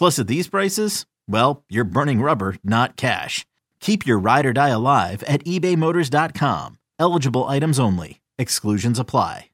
Plus, at these prices, well, you're burning rubber, not cash. Keep your ride or die alive at ebaymotors.com. Eligible items only. Exclusions apply.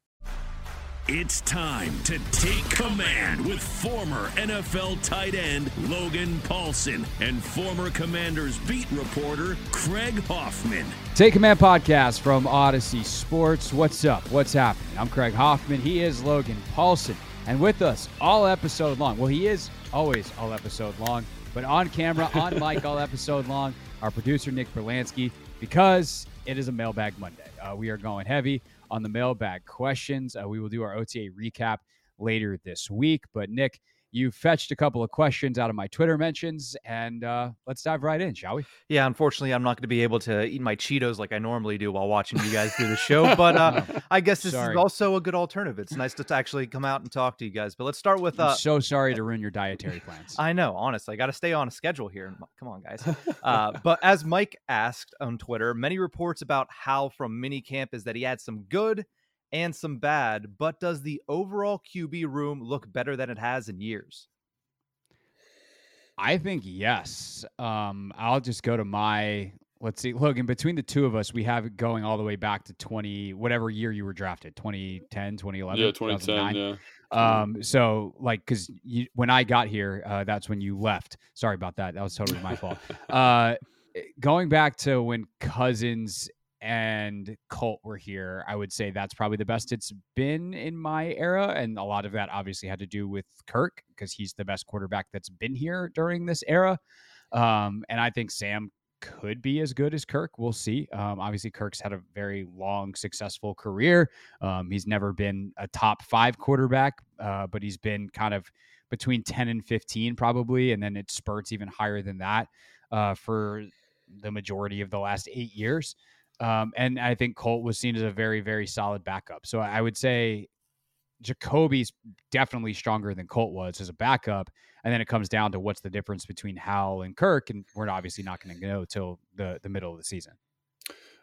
It's time to take command with former NFL tight end Logan Paulsen and former Commanders beat reporter Craig Hoffman. Take Command podcast from Audacy Sports. What's up? What's happening? I'm Craig Hoffman. He is Logan Paulsen. And with us all episode long. Well, he is always all episode long, but on camera, on mic, all episode long, our producer, Nick Berlansky, because it is a mailbag Monday. Uh, we are going heavy on the mailbag questions. Uh, we will do our OTA recap later this week. But Nick, you fetched a couple of questions out of my Twitter mentions, and uh, let's dive right in, shall we? Yeah, unfortunately, I'm not going to be able to eat my Cheetos like I normally do while watching you guys do the show. But uh, I guess this Sorry. is also a good alternative. It's nice to actually come out and talk to you guys. But let's start with. Uh, I'm so sorry to ruin your dietary plans. I know, honestly, I got to stay on a schedule here. Come on, guys. Uh, but as Mike asked on Twitter, many reports about how from minicamp is that he had some good and some bad, but does the overall QB room look better than it has in years? I think yes. Um, I'll just go to my let's see, Logan, between the two of us, we have it going all the way back to 20, whatever year you were drafted, 2010, 2011. Yeah, 2010. Yeah. Um, so like, cause you, when I got here, uh, that's when you left. Sorry about that. That was totally my fault. Uh, going back to when Cousins and Colt were here, I would say that's probably the best it's been in my era. And a lot of that obviously had to do with Kirk because he's the best quarterback that's been here during this era. Um, and I think Sam could be as good as Kirk. We'll see. Um, obviously, Kirk's had a very long, successful career. Um, he's never been a top five quarterback, uh, but he's been kind of between 10 and 15, probably. And then it spurts even higher than that uh, for the majority of the last eight years. Um, and I think Colt was seen as a very, very solid backup. So I would say Jacoby's definitely stronger than Colt was as a backup. And then it comes down to what's the difference between Howell and Kirk. And we're obviously not going to know till the, the middle of the season.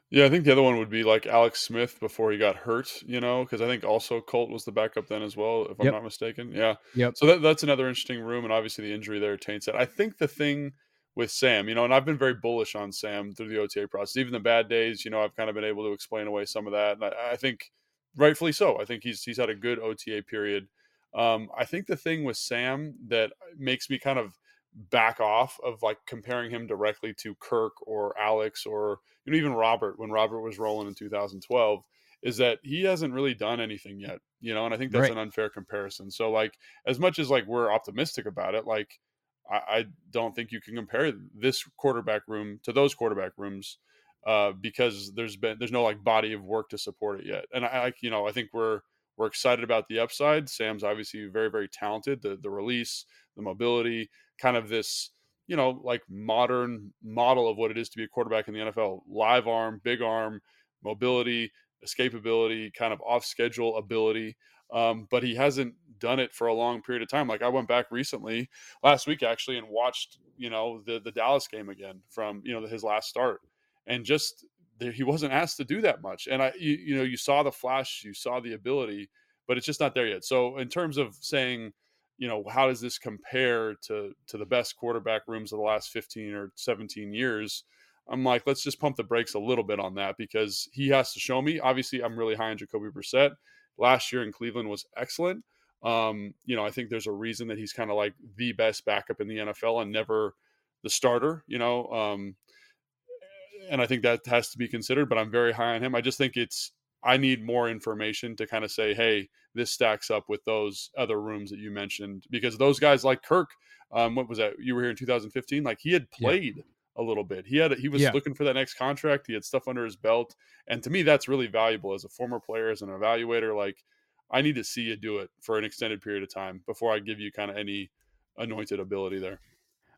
Yeah, I think the other one would be like Alex Smith before he got hurt, you know, because I think also Colt was the backup then as well, if I'm Yep. not mistaken. Yeah. Yep. So that, that's another interesting room. And obviously the injury there taints it. I think the thing with Sam, you know, and I've been very bullish on Sam through the OTA process. Even the bad days, you know, I've kind of been able to explain away some of that. And I, I think rightfully so. I think he's he's had a good OTA period. Um, I think the thing with Sam that makes me kind of back off of like comparing him directly to Kirk or Alex or you know even Robert when Robert was rolling in 2012 is that he hasn't really done anything yet, you know, and I think that's Right. an unfair comparison. So like as much as like we're optimistic about it, like I, I don't think you can compare this quarterback room to those quarterback rooms uh, because there's been there's no like body of work to support it yet. And I, I you know I think we're we're excited about the upside. Sam's obviously very very talented. The the release, the mobility, kind of this you know like modern model of what it is to be a quarterback in the NFL: live arm, big arm, mobility, escapability, kind of off schedule ability. Um, but he hasn't done it for a long period of time. Like I went back recently, last week actually, and watched you know the the Dallas game again from you know his last start, and just he wasn't asked to do that much. And I, you, you know, you saw the flash, you saw the ability, but it's just not there yet. So in terms of saying, you know, how does this compare to to the best quarterback rooms of the last 15 or 17 years? I'm like, let's just pump the brakes a little bit on that because he has to show me. Obviously, I'm really high on Jacoby Brissett. Last year in Cleveland was excellent. Um, you know, I think there's a reason that he's kind of like the best backup in the NFL and never the starter, you know. Um, and I think that has to be considered, but I'm very high on him. I just think it's I need more information to kind of say, hey, this stacks up with those other rooms that you mentioned because those guys like Kirk, um, what was that? You were here in 2015, like he had played yeah. A little bit. He had he was yeah. looking for that next contract. He had stuff under his belt, and to me, that's really valuable as a former player, as an evaluator. Like I need to see you do it for an extended period of time before I give you kind of any anointed ability there.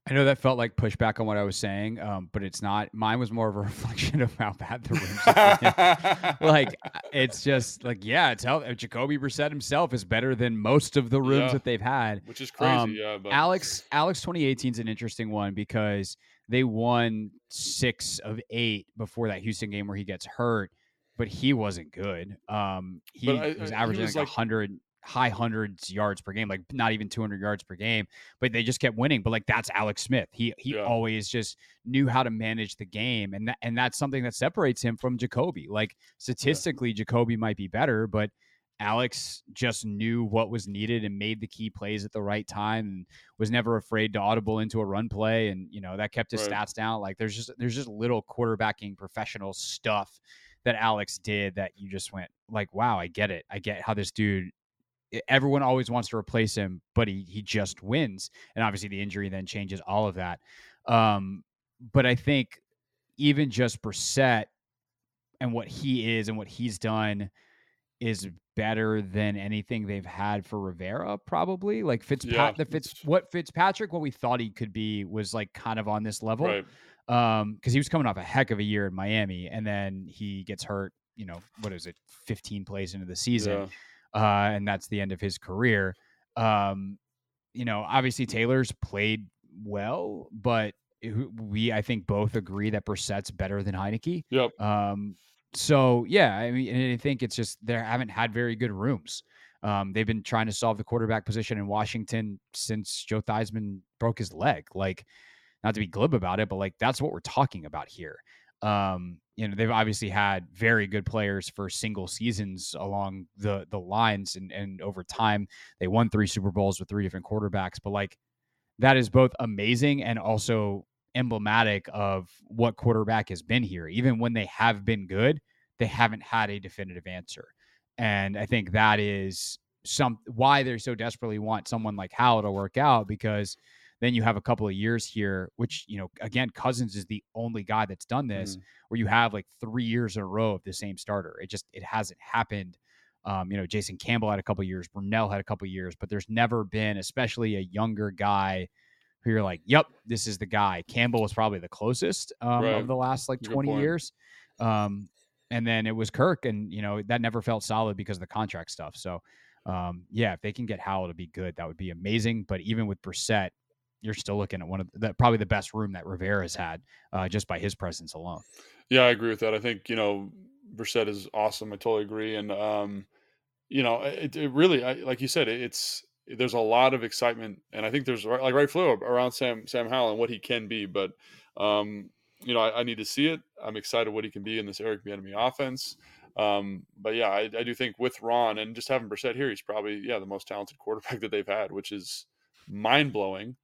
I know that felt like pushback on what I was saying, um, but it's not. Mine was more of a reflection of how bad the rooms. like it's just like yeah, it's how Jacoby Brissett himself is better than most of the rooms yeah, that they've had, which is crazy. Um, yeah, but... Alex Alex 2018 is an interesting one because they won six of eight before that Houston game where he gets hurt, but he wasn't good. Um, he I, was averaging he was like, like 100 high hundreds yards per game, like not even 200 yards per game, but they just kept winning. But like that's Alex Smith. He he yeah. always just knew how to manage the game, and that, and that's something that separates him from Jacoby. Like statistically, yeah. Jacoby might be better, but Alex just knew what was needed and made the key plays at the right time, and was never afraid to audible into a run play, and you know that kept his right. stats down. Like there's just there's just little quarterbacking professional stuff that Alex did that you just went like, wow, I get it. I get how this dude everyone always wants to replace him, but he he just wins. And obviously the injury then changes all of that. Um, but I think even just Brissett and what he is and what he's done is better than anything they've had for Rivera, probably. Like Fitzpat yeah, the Fitz what Fitzpatrick, what we thought he could be was like kind of on this level. Right. Um, because he was coming off a heck of a year in Miami and then he gets hurt, you know, what is it, 15 plays into the season. Yeah uh, and that's the end of his career. Um, you know, obviously Taylor's played well, but we I think both agree that Brissett's better than Heinicke. Yep. Um, so yeah, I mean, I think it's just they haven't had very good rooms. Um, they've been trying to solve the quarterback position in Washington since Joe Theismann broke his leg. Like, not to be glib about it, but like that's what we're talking about here. Um, you know, they've obviously had very good players for single seasons along the the lines and and over time they won three Super Bowls with three different quarterbacks, but like that is both amazing and also emblematic of what quarterback has been here. Even when they have been good, they haven't had a definitive answer. And I think that is some why they so desperately want someone like Howell to work out because then you have a couple of years here, which, you know, again, Cousins is the only guy that's done this, mm. where you have like three years in a row of the same starter. It just, it hasn't happened. Um, you know, Jason Campbell had a couple years, Brunell had a couple years, but there's never been, especially a younger guy who you're like, yep, this is the guy. Campbell was probably the closest um, right. of the last like 20 years. Um, and then it was Kirk, and you know that never felt solid because of the contract stuff. So, um, yeah, if they can get Howell to be good, that would be amazing. But even with Brissett, you're still looking at one of the probably the best room that Rivera's had uh, just by his presence alone. Yeah, I agree with that. I think you know Brissett is awesome. I totally agree, and um, you know, it, it really, I, like you said, it, it's there's a lot of excitement, and I think there's like right flow around Sam Sam Howell and what he can be, but um, you know, I, I, need to see it. I'm excited what he can be in this Eric Bieniemy offense. Um, but yeah, I, I, do think with Ron and just having Brissett here, he's probably yeah the most talented quarterback that they've had, which is mind blowing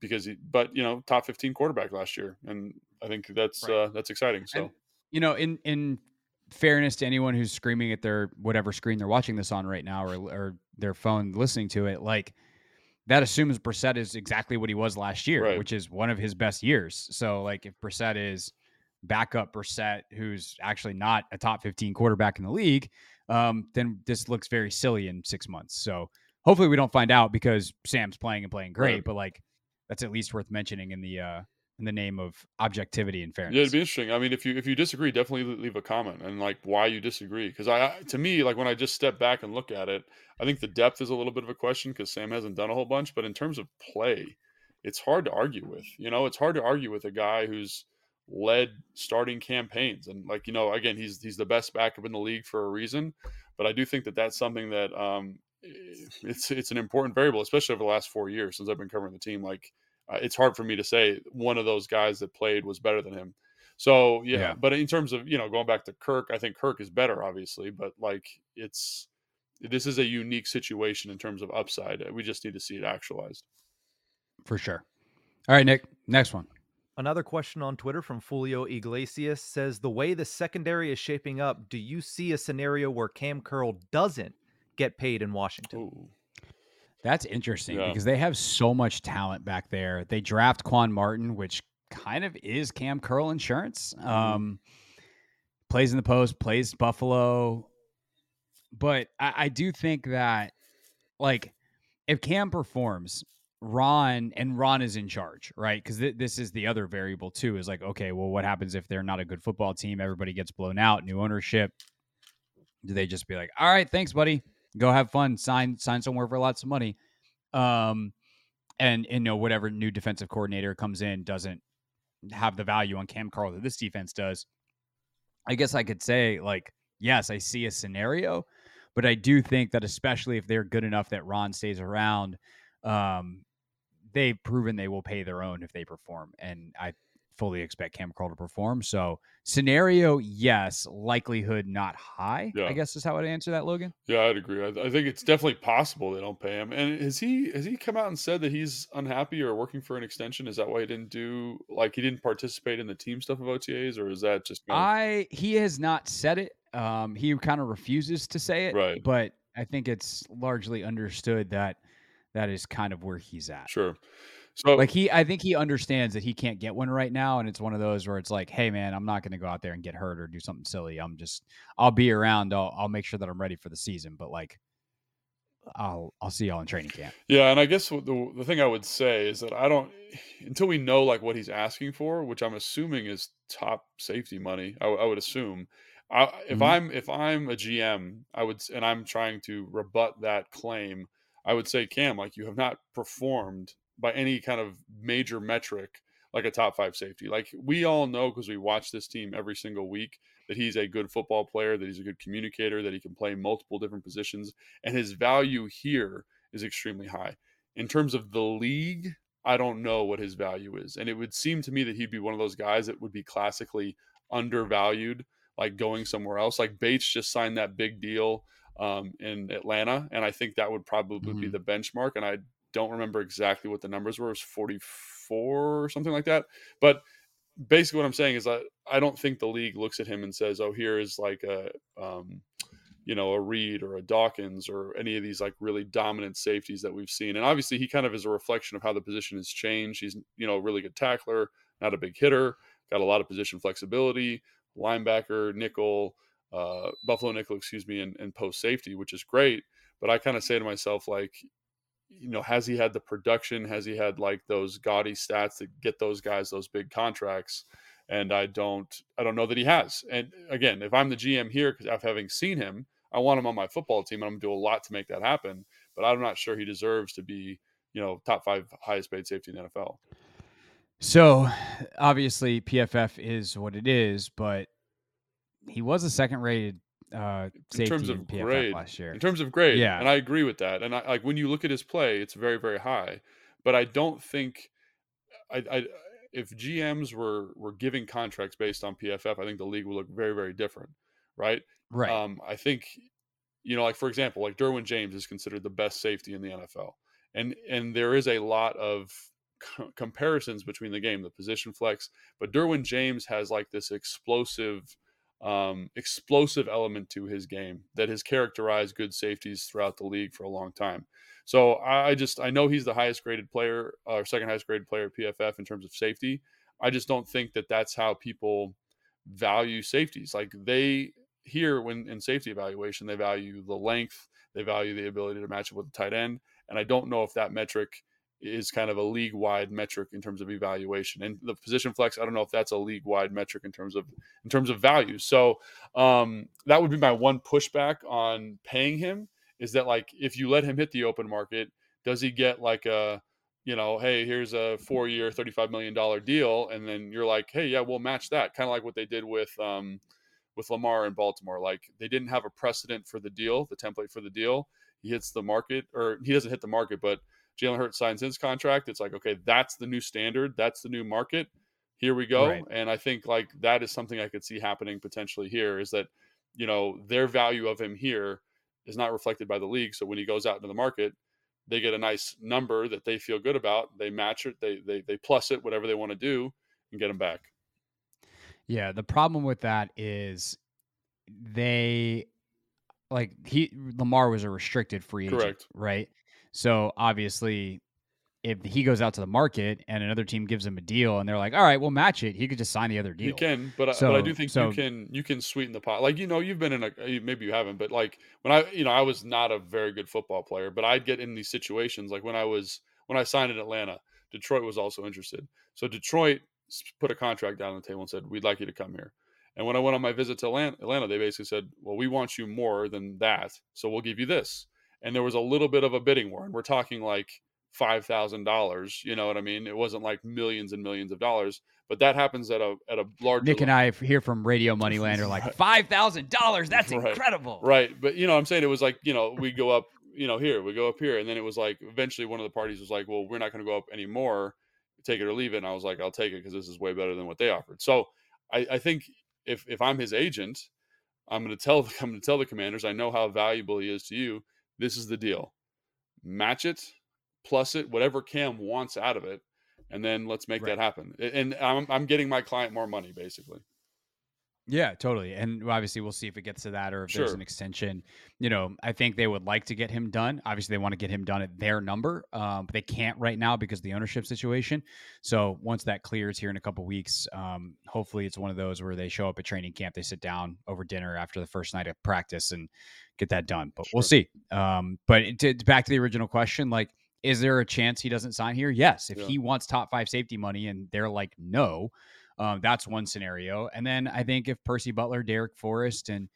because he, but you know, top 15 quarterback last year. And I think that's, right. uh, that's exciting. So, and, you know, in, in fairness to anyone who's screaming at their, whatever screen they're watching this on right now, or, or their phone listening to it, like that assumes Brissett is exactly what he was last year, right. which is one of his best years. So like if Brissett is backup Brissett, who's actually not a top 15 quarterback in the league, um, then this looks very silly in six months. So hopefully we don't find out because Sam's playing and playing great, right. but like that's at least worth mentioning in the uh, in the name of objectivity and fairness. Yeah, it'd be interesting. I mean, if you if you disagree, definitely leave a comment and like why you disagree. Because I, to me, like when I just step back and look at it, I think the depth is a little bit of a question because Sam hasn't done a whole bunch. But in terms of play, it's hard to argue with. You know, it's hard to argue with a guy who's led starting campaigns. And like you know, again, he's he's the best backup in the league for a reason. But I do think that that's something that um, it's it's an important variable, especially over the last four years since I've been covering the team. Like uh, it's hard for me to say one of those guys that played was better than him. So yeah, yeah, but in terms of you know going back to Kirk, I think Kirk is better, obviously, but like it's this is a unique situation in terms of upside. We just need to see it actualized. For sure. All right, Nick. Next one. Another question on Twitter from Julio Iglesias says the way the secondary is shaping up, do you see a scenario where Kam Curl doesn't get paid in Washington? Ooh. That's interesting yeah. because they have so much talent back there. They draft Quan Martin, which kind of is Kam Curl insurance. Mm-hmm. Um, plays in the post, plays Buffalo. But I, I do think that, like, if Kam performs, Ron and Ron is in charge, right? Because th- this is the other variable too. Is like, okay, well, what happens if they're not a good football team? Everybody gets blown out. New ownership. Do they just be like, all right, thanks, buddy, go have fun, sign sign somewhere for lots of money, um, and you know whatever new defensive coordinator comes in doesn't have the value on Kam Curl that this defense does. I guess I could say like, yes, I see a scenario, but I do think that especially if they're good enough that Ron stays around, um, they've proven they will pay their own if they perform, and I fully expect Kam Curl to perform. So scenario, yes. Likelihood, not high. Yeah. I guess is how I'd answer that, Logan. Yeah, I'd agree. I, I, think it's definitely possible they don't pay him. And has he has he come out and said that he's unhappy or working for an extension? Is that why he didn't do like he didn't participate in the team stuff of OTAs, or is that just kind of... I he has not said it. Um, he kind of refuses to say it. Right. But I think it's largely understood that that is kind of where he's at. Sure. So like he, I think he understands that he can't get one right now, and it's one of those where it's like, hey man, I'm not going to go out there and get hurt or do something silly. I'm just, I'll be around. I'll, I'll make sure that I'm ready for the season. But like, I'll, I'll see y'all in training camp. Yeah, and I guess the the thing I would say is that I don't until we know like what he's asking for, which I'm assuming is top safety money. I, I would assume. I, if mm-hmm. I'm if I'm a GM, I would and I'm trying to rebut that claim. I would say, Kam, like you have not performed by any kind of major metric like a top five safety. Like we all know because we watch this team every single week that he's a good football player, that he's a good communicator, that he can play multiple different positions, and his value here is extremely high. In terms of the league, I don't know what his value is. And it would seem to me that he'd be one of those guys that would be classically undervalued, like going somewhere else. Like Bates just signed that big deal um, in Atlanta, and I think that would probably mm-hmm. be the benchmark. And I don't remember exactly what the numbers were. It was 44 or something like that. But basically, what I'm saying is that I don't think the league looks at him and says, "Oh, here is like a." Um, you know, a Reed or a Dawkins or any of these like really dominant safeties that we've seen. And obviously, he kind of is a reflection of how the position has changed. He's, you know, a really good tackler, not a big hitter, got a lot of position flexibility, linebacker, nickel, uh, Buffalo nickel, excuse me, and, and post safety, which is great. But I kind of say to myself, like, you know, has he had the production? Has he had like those gaudy stats that get those guys those big contracts? And I don't, I don't know that he has. And again, if I'm the GM here, because after having seen him, I want him on my football team, and I'm do a lot to make that happen. But I'm not sure he deserves to be, you know, top five highest paid safety in the NFL. So obviously PFF is what it is, but he was a second rated uh, in terms of grade last year. In terms of grade, yeah, and I agree with that. And I like when you look at his play, it's very very high. But I don't think I, I if GMs were were giving contracts based on PFF, I think the league would look very very different, right? Right. Um, I think you know, like for example, like Derwin James is considered the best safety in the NFL, and and there is a lot of comparisons between the game, the position flex, but Derwin James has like this explosive um, explosive element to his game that has characterized good safeties throughout the league for a long time. So I just I know he's the highest graded player or second highest graded player PFF in terms of safety. I just don't think that that's how people value safeties. Like they here when in safety evaluation they value the length, they value the ability to match up with the tight end, and I don't know if that metric is kind of a league wide metric in terms of evaluation. And the position flex, I don't know if that's a league wide metric in terms of in terms of value. So um, that would be my one pushback on paying him is that like if you let him hit the open market, does he get like a you know, hey, here's a four year, $35 million deal. And then you're like, hey, yeah, we'll match that. Kind of like what they did with, um, with Lamar in Baltimore. Like they didn't have a precedent for the deal, the template for the deal. He hits the market, or he doesn't hit the market, but Jalen Hurts signs his contract. It's like, okay, that's the new standard. That's the new market. Here we go. Right. And I think like that is something I could see happening potentially here is that, you know, their value of him here is not reflected by the league. So when he goes out into the market, they get a nice number that they feel good about. They match it, they they they plus it, whatever they want to do, and get them back. Yeah, the problem with that is they like he Lamar was a restricted free agent, Correct. right? So obviously if he goes out to the market and another team gives him a deal and they're like, all right, we'll match it, he could just sign the other deal. He can, but, so, I, but I do think so, you can you can sweeten the pot. Like you know, you've been in a maybe you haven't, but like when I you know I was not a very good football player, but I'd get in these situations like when I was when I signed in Atlanta, Detroit was also interested. So Detroit put a contract down on the table and said, we'd like you to come here. And when I went on my visit to Atlanta, they basically said, well, we want you more than that, so we'll give you this. And there was a little bit of a bidding war, and we're talking like five thousand dollars. You know what I mean? It wasn't like millions and millions of dollars, but that happens at a at a large. Nick and I hear from Radio Moneyland are like five thousand dollars. That's right. incredible, right? But you know, I'm saying it was like you know we go up, you know, here we go up here, and then it was like eventually one of the parties was like, well, we're not going to go up anymore, take it or leave it. And I was like, I'll take it because this is way better than what they offered. So I, I think if if I'm his agent, I'm going to tell I'm going to tell the commanders I know how valuable he is to you. This is the deal. Match it plus it, whatever Kam wants out of it, and then let's make right. that happen. And I'm I'm getting my client more money basically. Yeah, totally. And obviously, we'll see if it gets to that or if sure. there's an extension. You know, I think they would like to get him done. Obviously, they want to get him done at their number, um, but they can't right now because of the ownership situation. So once that clears here in a couple weeks, um, hopefully it's one of those where they show up at training camp, they sit down over dinner after the first night of practice and get that done. But sure. we'll see. Um, but to, back to the original question, like is there a chance he doesn't sign here? Yes. If yeah. he wants top five safety money and they're like, no, um, that's one scenario. And then I think if Percy Butler, Darrick Forrest, and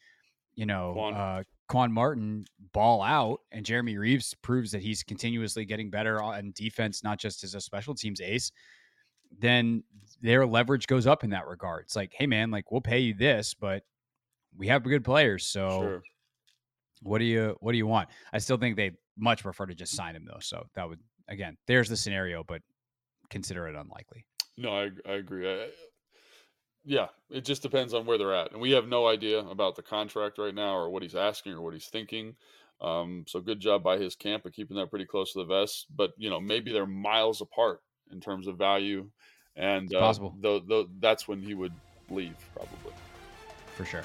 you know Quan. Uh, Quan Martin ball out, and Jeremy Reaves proves that he's continuously getting better on defense, not just as a special teams ace, then their leverage goes up in that regard. It's like, hey man, like we'll pay you this, but we have good players, so sure. what do you what do you want? I still think they much prefer to just sign him though. So that would again, there's the scenario, but consider it unlikely. No, I I agree. I, yeah, it just depends on where they're at, and we have no idea about the contract right now or what he's asking or what he's thinking. Um, so good job by his camp of keeping that pretty close to the vest. But you know, maybe they're miles apart in terms of value, and uh, possible. Though, though that's when he would leave probably. For sure.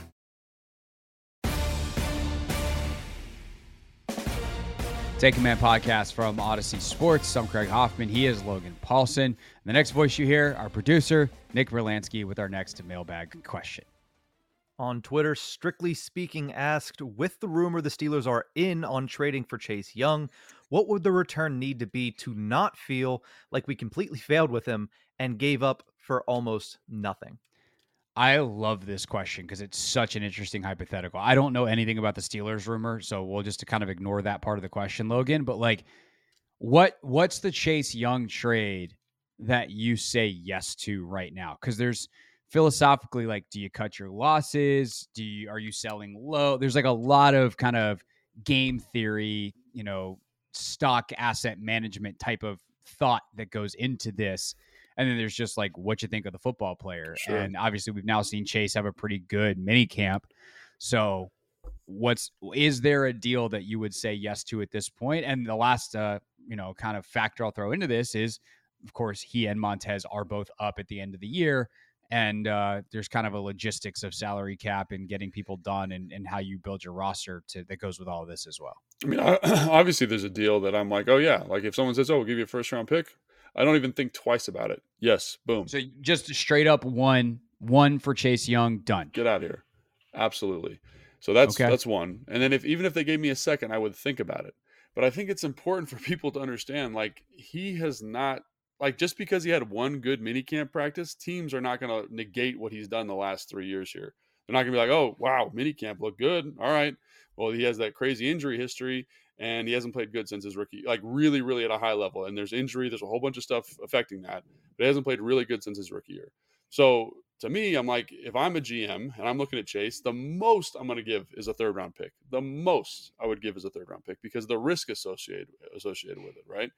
Take Command podcast from Audacy Sports. I'm Craig Hoffman. He is Logan Paulsen. The next voice you hear, our producer, Nick Verlansky, with our next mailbag question. On Twitter, strictly speaking, asked with the rumor the Steelers are in on trading for Chase Young, what would the return need to be to not feel like we completely failed with him and gave up for almost nothing? I love this question because it's such an interesting hypothetical. I don't know anything about the Steelers rumor, so we'll just to kind of ignore that part of the question, Logan. But like, what what's the Chase Young trade that you say yes to right now? Because there's philosophically, like, do you cut your losses? Do you are you selling low? There's like a lot of kind of game theory, you know, stock asset management type of thought that goes into this and then there's just like what you think of the football player. Sure. And obviously, we've now seen Chase have a pretty good mini camp. So, what's is there a deal that you would say yes to at this point? And the last, uh, you know, kind of factor I'll throw into this is, of course, he and Montez are both up at the end of the year. And uh, there's kind of a logistics of salary cap and getting people done and, and how you build your roster to that goes with all of this as well. I mean, obviously, there's a deal that I'm like, oh yeah, like if someone says, "Oh, we'll give you a first round pick," I don't even think twice about it. Yes, boom. So just straight up one, one for Chase Young, done. Get out of here. Absolutely. So that's okay. that's one. And then if even if they gave me a second, I would think about it. But I think it's important for people to understand like he has not like just because he had one good mini camp practice, teams are not going to negate what he's done the last 3 years here. They're not going to be like, "Oh, wow, mini camp looked good. All right. Well, he has that crazy injury history and he hasn't played good since his rookie, like really, really at a high level. And there's injury, there's a whole bunch of stuff affecting that, but he hasn't played really good since his rookie year. So to me, I'm like, if I'm a GM and I'm looking at Chase, the most I'm going to give is a third round pick. The most I would give is a third round pick because the risk associated associated with it, right?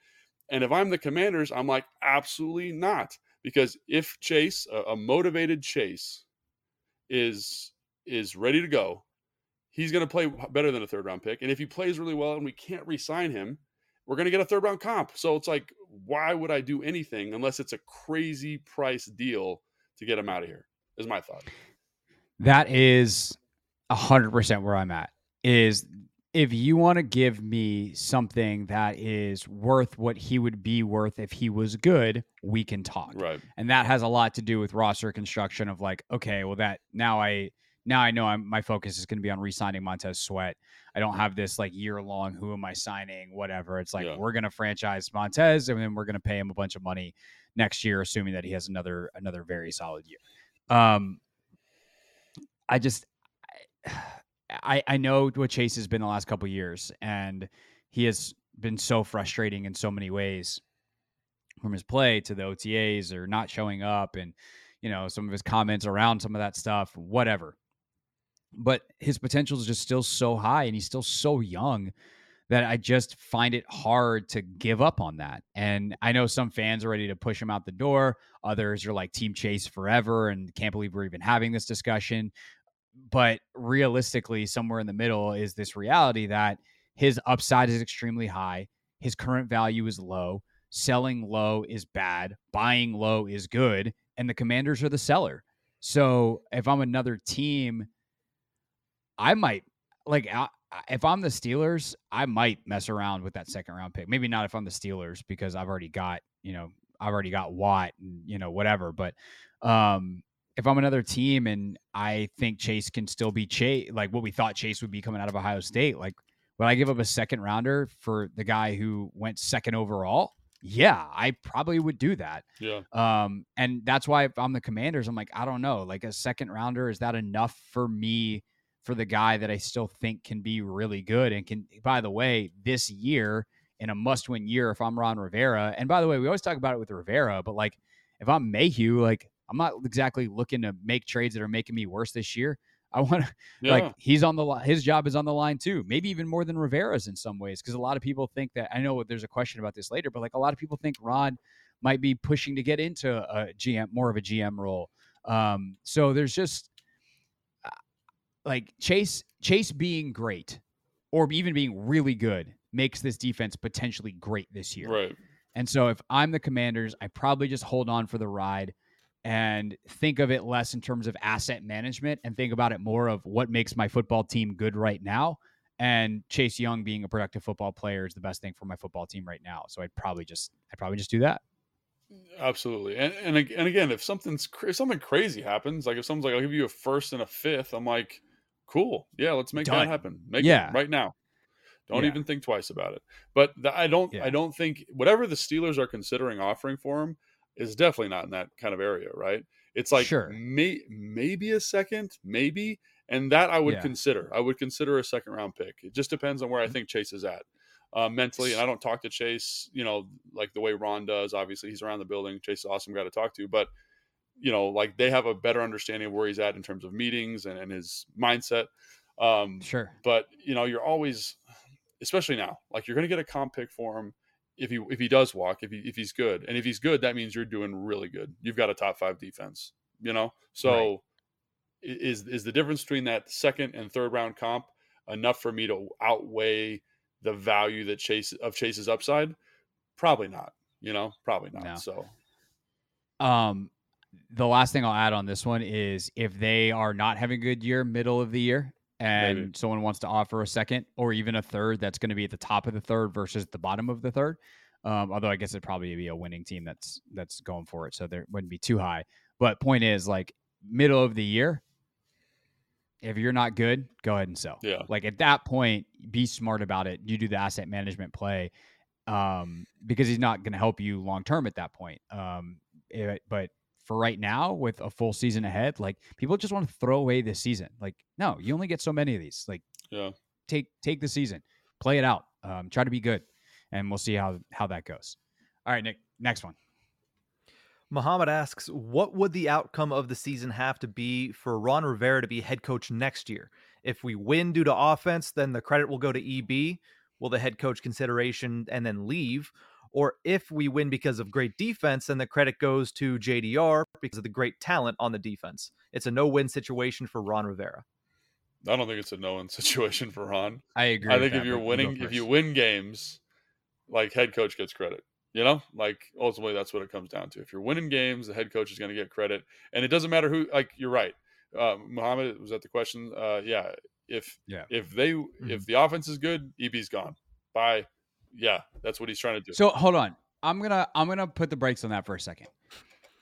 And if I'm the Commanders, I'm like, absolutely not, because if Chase, a, a motivated Chase, is is ready to go, he's going to play better than a third round pick. And if he plays really well and we can't re-sign him, we're going to get a third round comp. So it's like, why would I do anything unless it's a crazy price deal to get him out of here? Is my thought. That is a hundred percent where I'm at. Is if you want to give me something that is worth what he would be worth if he was good, we can talk. Right. And that has a lot to do with roster construction of like, okay, well that now I now I know I'm, my focus is going to be on re-signing Montez Sweat. I don't have this like year long. Who am I signing? Whatever. It's like yeah. we're going to franchise Montez, and then we're going to pay him a bunch of money next year, assuming that he has another another very solid year. Um, I just I I know what Chase has been the last couple years, and he has been so frustrating in so many ways, from his play to the OTAs or not showing up, and you know some of his comments around some of that stuff, whatever but his potential is just still so high and he's still so young that I just find it hard to give up on that. And I know some fans are ready to push him out the door. Others are like Team Chase forever and can't believe we're even having this discussion. But realistically, somewhere in the middle is this reality that his upside is extremely high, his current value is low, selling low is bad, buying low is good, and the commanders are the seller. So if I'm another team I might like if I'm the Steelers, I might mess around with that second round pick. Maybe not if I'm the Steelers because I've already got, you know, I've already got Watt and, you know, whatever. But um if I'm another team and I think Chase can still be Chase, like what we thought Chase would be coming out of Ohio State, like would I give up a second rounder for the guy who went second overall? Yeah, I probably would do that. Yeah. Um, and that's why if I'm the commanders, I'm like, I don't know, like a second rounder, is that enough for me for the guy that I still think can be really good and can, by the way, this year in a must win year, if I'm Ron Rivera, and by the way, we always talk about it with Rivera, but like if I'm Mayhew, like I'm not exactly looking to make trades that are making me worse this year. I want to yeah. like he's on the his job is on the line too. Maybe even more than Rivera's in some ways because a lot of people think that I know there's a question about this later, but like a lot of people think Ron might be pushing to get into a GM more of a GM role. Um, so there's just like Chase Chase being great or even being really good makes this defense potentially great this year. Right. And so if I'm the commanders, I probably just hold on for the ride and think of it less in terms of asset management and think about it more of what makes my football team good right now. And Chase Young being a productive football player is the best thing for my football team right now. So I'd probably just I'd probably just do that. Absolutely. And and and again, if something's if something crazy happens, like if someone's like, "I'll give you a first and a fifth, I'm like, "Cool, yeah, let's make Done. that happen. Make Yeah. it right now. Don't Yeah. even think twice about it." But the, I don't. Yeah. I don't think whatever the Steelers are considering offering for him is definitely not in that kind of area, right? It's like Sure. may, maybe a second, maybe, and that I would Yeah. consider. I would consider a second round pick. It just depends on where I Mm-hmm. think Chase is at uh, mentally. And I don't talk to Chase, you know, like the way Ron does. Obviously, he's around the building. Chase is awesome guy to talk to, but you know, like they have a better understanding of where he's at in terms of meetings and, and his mindset. Um, Sure. but you know, you're always, especially now, like you're going to get a comp pick for him if he if he does walk, if he if he's good, and if he's good, that means you're doing really good. You've got a top five defense, you know. So i is is the difference between that second and third round comp enough for me to outweigh the value that Chase of Chase's upside? Probably not. You know, probably not. No. So Um, the last thing I'll add on this one is if they are not having a good year, middle of the year, and Maybe. someone wants to offer a second or even a third, that's going to be at the top of the third versus the bottom of the third. Um, although I guess it'd probably be a winning team that's that's going for it, so there wouldn't be too high. But point is, like middle of the year, if you're not good, go ahead and sell. yeah, Like at that point, be smart about it. You do the asset management play um, because he's not going to help you long term at that point. Um, it- but for right now, with a full season ahead, like people just want to throw away this season. Like, no, you only get so many of these. Like, yeah. take take the season, play it out, um, try to be good, and we'll see how how that goes. All right, Nick. Next one. Muhammad asks, what would the outcome of the season have to be for Ron Rivera to be head coach next year? If we win due to offense, then the credit will go to EB. Will the head coach consideration and then leave? Or if we win because of great defense, then the credit goes to JDR because of the great talent on the defense. It's a no-win situation for Ron Rivera. I don't think it's a no-win situation for Ron. I agree. I think if you're winning, if you win games, like head coach gets credit. You know, like ultimately that's what it comes down to. If you're winning games, the head coach is going to get credit, and it doesn't matter who. Like you're right, uh, Muhammad was that the question? Uh, yeah. If Yeah. if they Mm-hmm. if the offense is good, EB's gone. Bye. Yeah, that's what he's trying to do. So hold on. I'm gonna I'm gonna put the brakes on that for a second.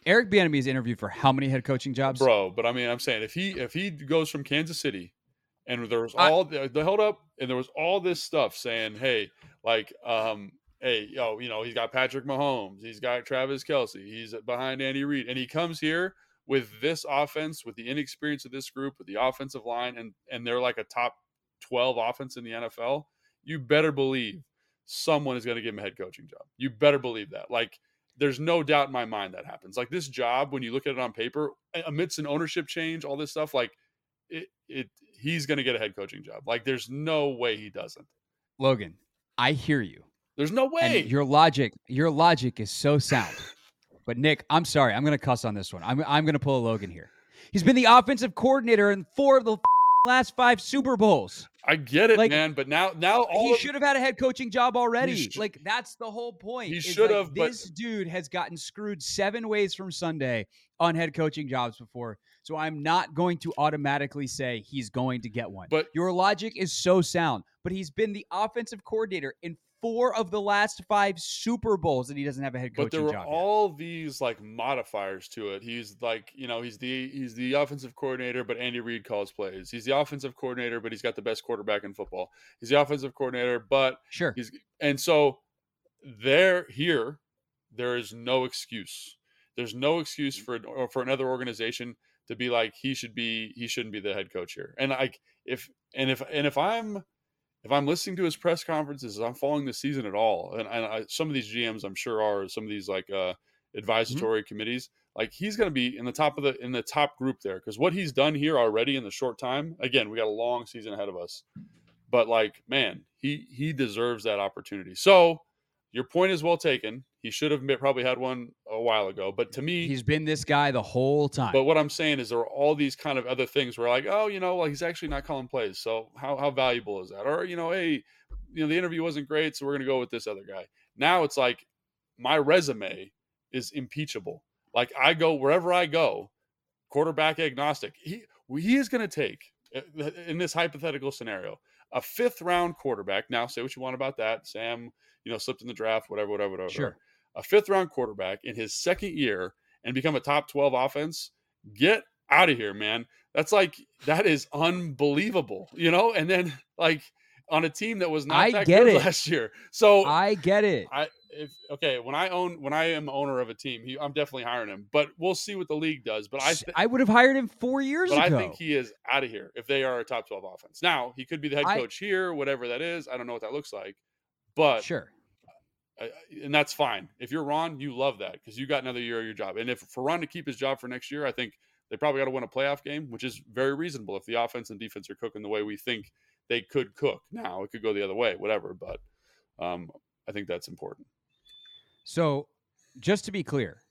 Eric Bieniemy is interviewed for how many head coaching jobs? bro. But I mean, I'm saying if he if he goes from Kansas City, and there was all the, the held up, and there was all this stuff saying, hey, like, um, hey, yo, you know, he's got Patrick Mahomes, he's got Travis Kelce, he's behind Andy Reid, and he comes here with this offense, with the inexperience of this group, with the offensive line, and and they're like a top twelve offense in the NFL. You better believe someone is going to give him a head coaching job. You better believe that. Like there's no doubt in my mind that happens. Like this job, when you look at it on paper, amidst an ownership change, all this stuff, like it, it he's going to get a head coaching job. Like there's no way he doesn't. Logan, I hear you. There's no way. And your logic, your logic is so sound. But Nick, I'm sorry, I'm gonna cuss on this one. I'm I'm gonna pull a Logan here. He's been the offensive coordinator in four of the last five Super Bowls. I get it, like, man. But now, now all he of- should have had a head coaching job already. like that's the whole point. He should like, have, but- This dude has gotten screwed seven ways from Sunday on head coaching jobs before. So I'm not going to automatically say he's going to get one. But- your logic is so sound. But he's been the offensive coordinator in four of the last five Super Bowls, and he doesn't have a head coaching but there were job. yet. all these like modifiers to it. He's like, you know, he's the he's the offensive coordinator, but Andy Reid calls plays. He's the offensive coordinator, but he's got the best quarterback in football. He's the offensive coordinator, but Sure. He's and so there here there is no excuse. There's no excuse for or for another organization to be like he should be he shouldn't be the head coach here. And like if and if and if I'm if I'm listening to his press conferences, I'm following the season at all, and, and I, some of these GMs I'm sure are some of these like uh, advisory committees. Like he's going to be in the top of the in the top group there because what he's done here already in the short time. Again, we got a long season ahead of us, but like man, he he deserves that opportunity. So your point is well taken. He should have probably had one a while ago. But to me, he's been this guy the whole time. But what I'm saying is there are all these kind of other things where like, oh, you know, like he's actually not calling plays. So how how valuable is that? Or you know, hey, you know, the interview wasn't great, so we're gonna go with this other guy. Now it's like my resume is impeachable. Like I go wherever I go, quarterback agnostic. He he is going to take uh, in this hypothetical scenario a fifth round quarterback. Now, say what you want about that. Sam, you know, slipped in the draft, whatever, whatever, whatever. Sure. A fifth round quarterback in his second year and become a top 12 offense. Get out of here, man. That's like, that is unbelievable, you know? And then, like, on a team that was not I that good it. last year. So I get it. I if okay when I own when I am owner of a team, he, I'm definitely hiring him. But we'll see what the league does. But I th- I would have hired him four years but ago. I think he is out of here if they are a top 12 offense. Now he could be the head I- coach here, whatever that is. I don't know what that looks like, but sure. And that's fine. If you're Ron, you love that because you got another year of your job. And if for Ron to keep his job for next year, I think they probably got to win a playoff game, which is very reasonable if the offense and defense are cooking the way we think they could cook. Now it could go the other way, whatever. But um, I think that's important. So, just to be clear,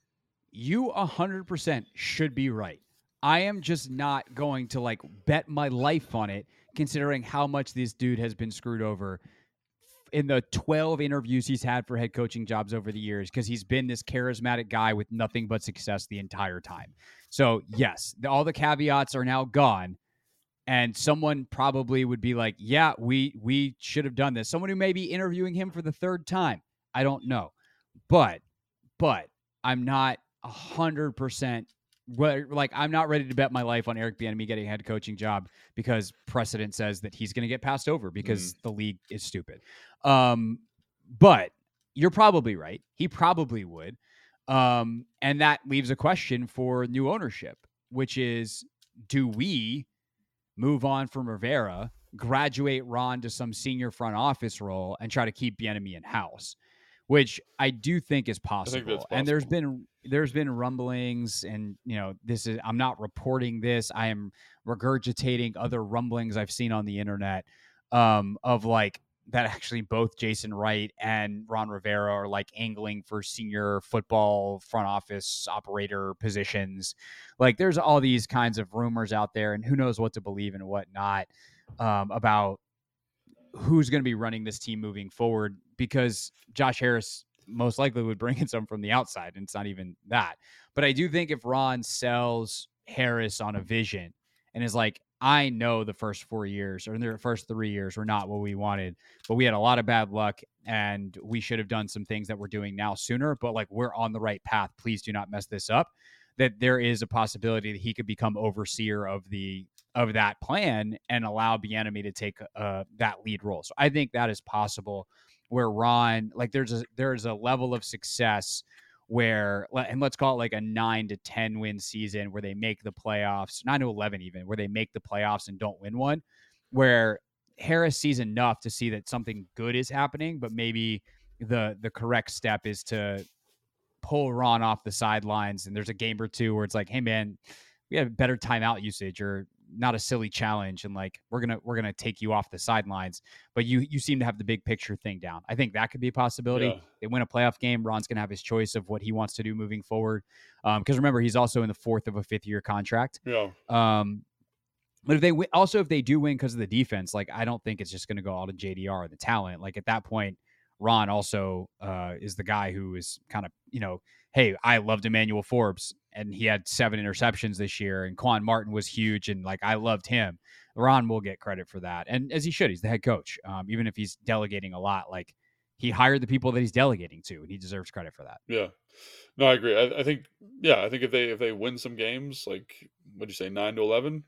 you 100% should be right. I am just not going to like bet my life on it, considering how much this dude has been screwed over in the 12 interviews he's had for head coaching jobs over the years because he's been this charismatic guy with nothing but success the entire time. So, yes, the, all the caveats are now gone. And someone probably would be like, "Yeah, we we should have done this." Someone who may be interviewing him for the third time. I don't know but but I'm not a hundred percent like I'm not ready to bet my life on Eric Bieniemy getting a head coaching job because precedent says that he's going to get passed over because the league is stupid. Um, but you're probably right. He probably would. Um, and that leaves a question for new ownership, which is do we move on from Rivera, graduate Ron to some senior front office role, and try to keep Bieniemy in house? Which I do think is possible. that's And there's possible. been there's been rumblings, and you know this is I'm not reporting this. I am regurgitating other rumblings I've seen on the internet um, of like that actually both Jason Wright and Ron Rivera are like angling for senior football front office operator positions. Like there's all these kinds of rumors out there, and who knows what to believe and what not um, about who's going to be running this team moving forward because Josh Harris most likely would bring in some from the outside, and it's not even that. But I do think if Ron sells Harris on a vision and is like, I know the first four years or the first three years were not what we wanted, but we had a lot of bad luck and we should have done some things that we're doing now sooner. But like we're on the right path. Please do not mess this up. That there is a possibility that he could become overseer of the of that plan and allow Bieniemy to take uh, that lead role. So I think that is possible. Where Ron, like, there's a there's a level of success where, and let's call it like a nine to ten win season where they make the playoffs, nine to eleven even, where they make the playoffs and don't win one. Where Harris sees enough to see that something good is happening, but maybe the the correct step is to pull Ron off the sidelines. And there's a game or two where it's like, hey man, we have better timeout usage or not a silly challenge and like we're gonna we're gonna take you off the sidelines but you you seem to have the big picture thing down i think that could be a possibility Yeah. they win a playoff game ron's gonna have his choice of what he wants to do moving forward because remember he's also in the fourth of a fifth year contract Yeah. um but if they win, also if they do win because of the defense like i don't think it's just gonna go all to jdr the talent like at that point ron also uh is the guy who is kind of you know hey, I loved Emmanuel Forbes and he had seven interceptions this year, and Quan Martin was huge, and like I loved him. Ron will get credit for that, and as he should. He's the head coach, um, even if he's delegating a lot. Like he hired the people that he's delegating to, and he deserves credit for that. Yeah. No, I agree. I, I think yeah, I think if they if they win some games, like what'd you say, nine to eleven,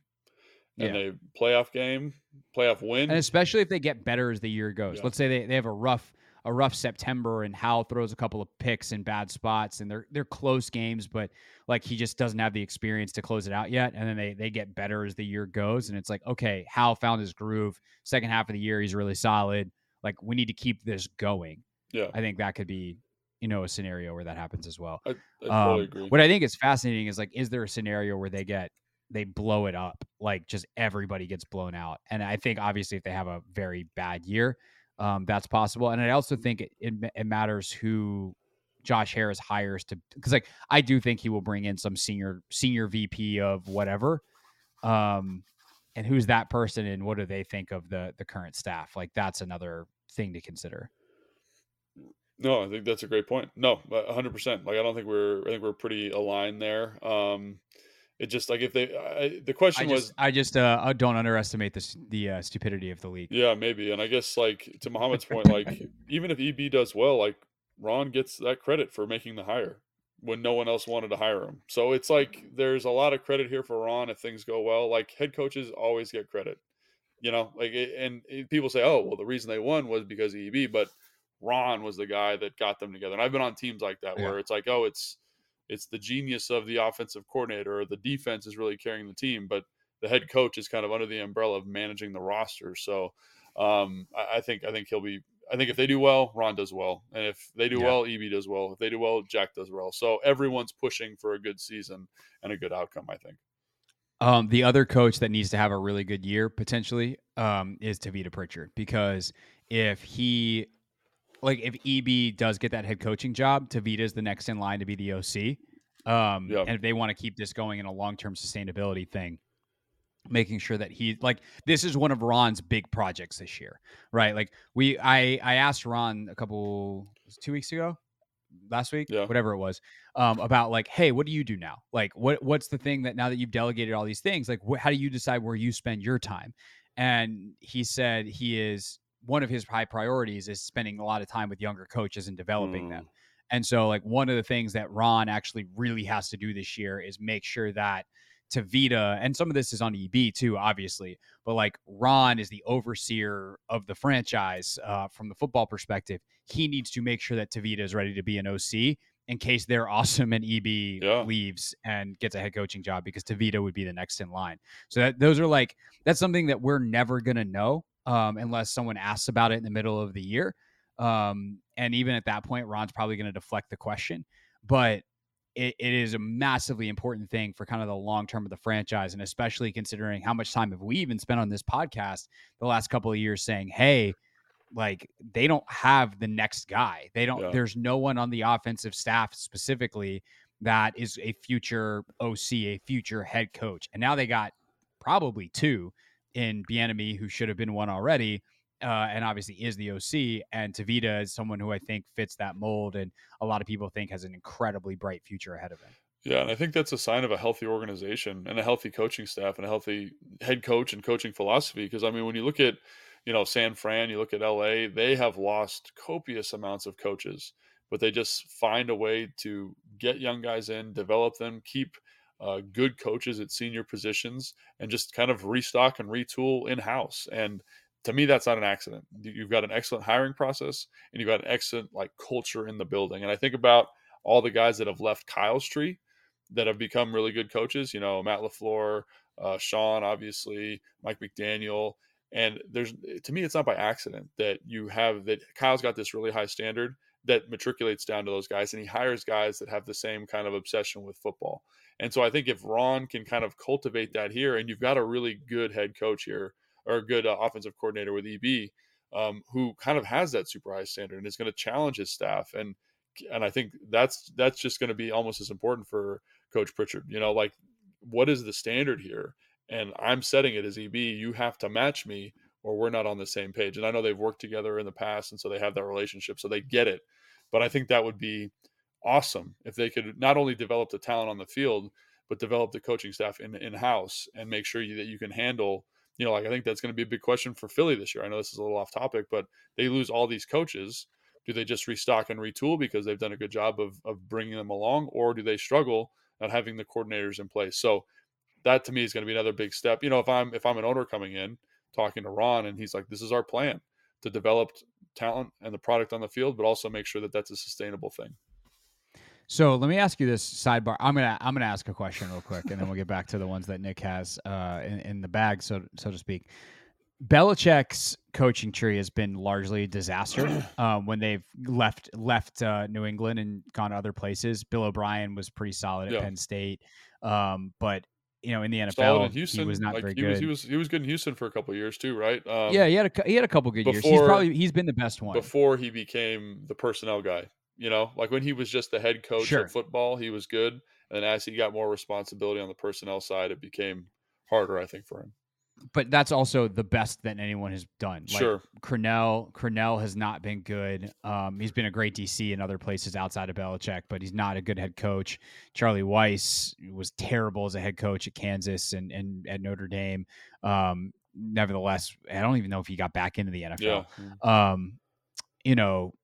and Yeah. a playoff game, playoff win. And especially if they get better as the year goes. Yeah. Let's say they, they have a rough a rough September and Hal throws a couple of picks in bad spots and they're they're close games, but like he just doesn't have the experience to close it out yet. And then they they get better as the year goes. And it's like, okay, Hal found his groove. Second half of the year, he's really solid. Like we need to keep this going. yeah, I think that could be, you know, a scenario where that happens as well. I, I totally Um, agree. What I think is fascinating is like, is there a scenario where they get they blow it up, like just everybody gets blown out? And I think obviously if they have a very bad year, um, that's possible. And I also think it, it, it matters who Josh Harris hires to because like I do think he will bring in some senior senior VP of whatever. Um, and who's that person and what do they think of the the current staff? Like that's another thing to consider. No, I think that's a great point. No, hundred percent. Like I don't think we're I think we're pretty aligned there. Um, it just like if they I, the question I just, was I just uh, don't underestimate the the uh, stupidity of the league. Yeah, maybe. And I guess like to Mohammed's point, like even if EB does well, like Ron gets that credit for making the hire when no one else wanted to hire him. So it's like there's a lot of credit here for Ron if things go well. Like head coaches always get credit, you know. Like and people say, oh well, the reason they won was because EB, but Ron was the guy that got them together. And I've been on teams like that where it's like, oh, it's it's the genius of the offensive coordinator or the defense is really carrying the team, but the head coach is kind of under the umbrella of managing the roster. So um, I, I think I think he'll be I think if they do well, Ron does well, and if they do yeah. well, EB does well. If they do well, Jack does well. So everyone's pushing for a good season and a good outcome. I think. Um, the other coach that needs to have a really good year potentially um, is Tavita Pritchard because if he, like, if EB does get that head coaching job, Tavita is the next in line to be the OC. Um, And if they want to keep this going in a long term sustainability thing, making sure that he like this is one of Ron's big projects this year, right? Like we I I asked Ron a couple two weeks ago, last week, yeah. whatever it was, um, about like, hey, what do you do now? Like, what what's the thing that now that you've delegated all these things, like, wh- how do you decide where you spend your time? And he said he is one of his high priorities is spending a lot of time with younger coaches and developing mm. them. And so, like, one of the things that Ron actually really has to do this year is make sure that Tavita, and some of this is on EB too, obviously, but like Ron is the overseer of the franchise uh, from the football perspective. He needs to make sure that Tavita is ready to be an OC in case they're awesome and EB yeah. leaves and gets a head coaching job because Tavita would be the next in line. So that those are like that's something that we're never gonna know um, unless someone asks about it in the middle of the year. Um, and even at that point, Ron's probably going to deflect the question. But it, it is a massively important thing for kind of the long term of the franchise, and especially considering how much time have we even spent on this podcast the last couple of years saying, "Hey, like they don't have the next guy. They don't. Yeah. There's no one on the offensive staff specifically that is a future OC, a future head coach, and now they got probably two in Bieniemy, who should have been one already uh, and obviously is the OC. And Tavita is someone who I think fits that mold, and a lot of people think has an incredibly bright future ahead of him. Yeah, and I think that's a sign of a healthy organization and a healthy coaching staff and a healthy head coach and coaching philosophy. Because I mean, when you look at you know San Fran, you look at LA, they have lost copious amounts of coaches, but they just find a way to get young guys in, develop them, keep uh, good coaches at senior positions, and just kind of restock and retool in house. And to me that's not an accident. You've got an excellent hiring process and you've got an excellent like culture in the building. And i think about all the guys that have left kyle's tree that have become really good coaches you know matt lafleur uh, sean obviously mike mcdaniel. And there's to me it's not by accident that you have that kyle's got this really high standard that matriculates down to those guys and he hires guys that have the same kind of obsession with football and so i think if ron can kind of cultivate that here and you've got a really good head coach here or a good uh, offensive coordinator with EB, um, who kind of has that super high standard and is going to challenge his staff. And and I think that's that's just going to be almost as important for Coach Pritchard. You know, like what is the standard here? And I'm setting it as EB. You have to match me, or we're not on the same page. And I know they've worked together in the past, and so they have that relationship, so they get it. But I think that would be awesome if they could not only develop the talent on the field, but develop the coaching staff in in house and make sure you, that you can handle you know, like I think that's going to be a big question for Philly this year. I know this is a little off topic, but they lose all these coaches. Do they just restock and retool because they've done a good job of of bringing them along, or do they struggle not having the coordinators in place? So that to me is going to be another big step. You know, if I'm if I'm an owner coming in talking to Ron and he's like, "This is our plan to develop talent and the product on the field, but also make sure that that's a sustainable thing." So let me ask you this sidebar. I'm gonna I'm gonna ask a question real quick, and then we'll get back to the ones that Nick has uh, in, in the bag, so so to speak. Belichick's coaching tree has been largely a disaster um, when they've left left uh, New England and gone to other places. Bill O'Brien was pretty solid at yeah. Penn State, um, but you know, in the NFL, Solid in Houston. he was not like, very he good. Was, he was he was good in Houston for a couple of years too, right? Um, yeah, he had a he had a couple good years. He's probably he's been the best one. before he became the personnel guy. You know, like when he was just the head coach Sure. of football, he was good. And as he got more responsibility on the personnel side, it became harder, I think, for him. But that's also the best that anyone has done. Like, Sure. Crennel Crennel has not been good. Um, he's been a great DC in other places outside of Belichick, but he's not a good head coach. Charlie Weis was terrible as a head coach at Kansas and and at Notre Dame. Um, nevertheless, I don't even know if he got back into the NFL. Yeah. Um, you know,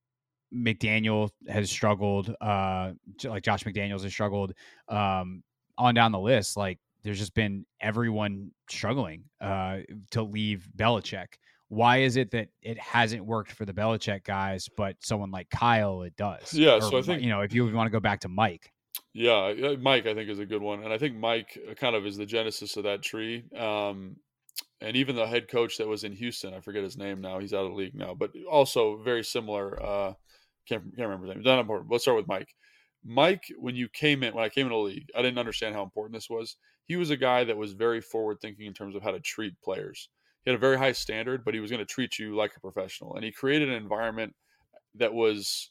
McDaniel has struggled. Uh, like Josh McDaniels has struggled. Um, on down the list, like there's just been everyone struggling uh, to leave Belichick. Why is it that it hasn't worked for the Belichick guys, but someone like Kyle it does? Yeah, so I think- you know if you want to go back to Mike, Yeah, yeah, Mike, I think is a good one, and I think Mike uh, kind of is the genesis of that tree. Um, and even the head coach that was in Houston, I forget his name now. He's out of the league now, but also very similar. Uh, can't can't remember his name. Not important. Let's start with Mike. Mike, when you came in, when I came into the league, I didn't understand how important this was. He was a guy that was very forward thinking in terms of how to treat players. He had a very high standard, but he was going to treat you like a professional, and he created an environment that was,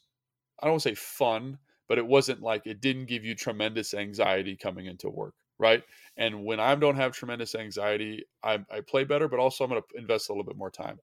I don't want to say fun, but it wasn't like it didn't give you tremendous anxiety coming into work, right? And when I don't have tremendous anxiety, I, I play better, but also I'm going to invest a little bit more time.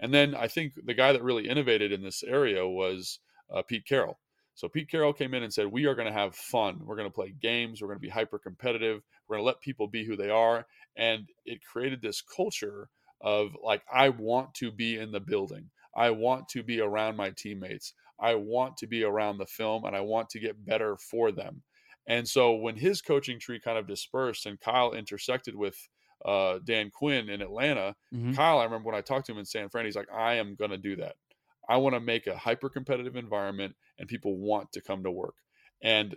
And then I think the guy that really innovated in this area was uh, Pete Carroll. So Pete Carroll came in and said, "We are going to have fun. We're going to play games. We're going to be hyper competitive. We're going to let people be who they are." And it created this culture of like, I want to be in the building. I want to be around my teammates. I want to be around the film, and I want to get better for them. And so when his coaching tree kind of dispersed and Kyle intersected with uh, Dan Quinn in Atlanta, Mhm. Kyle, I remember when I talked to him in San Fran, he's like, I am going to do that. I want to make a hyper competitive environment and people want to come to work. And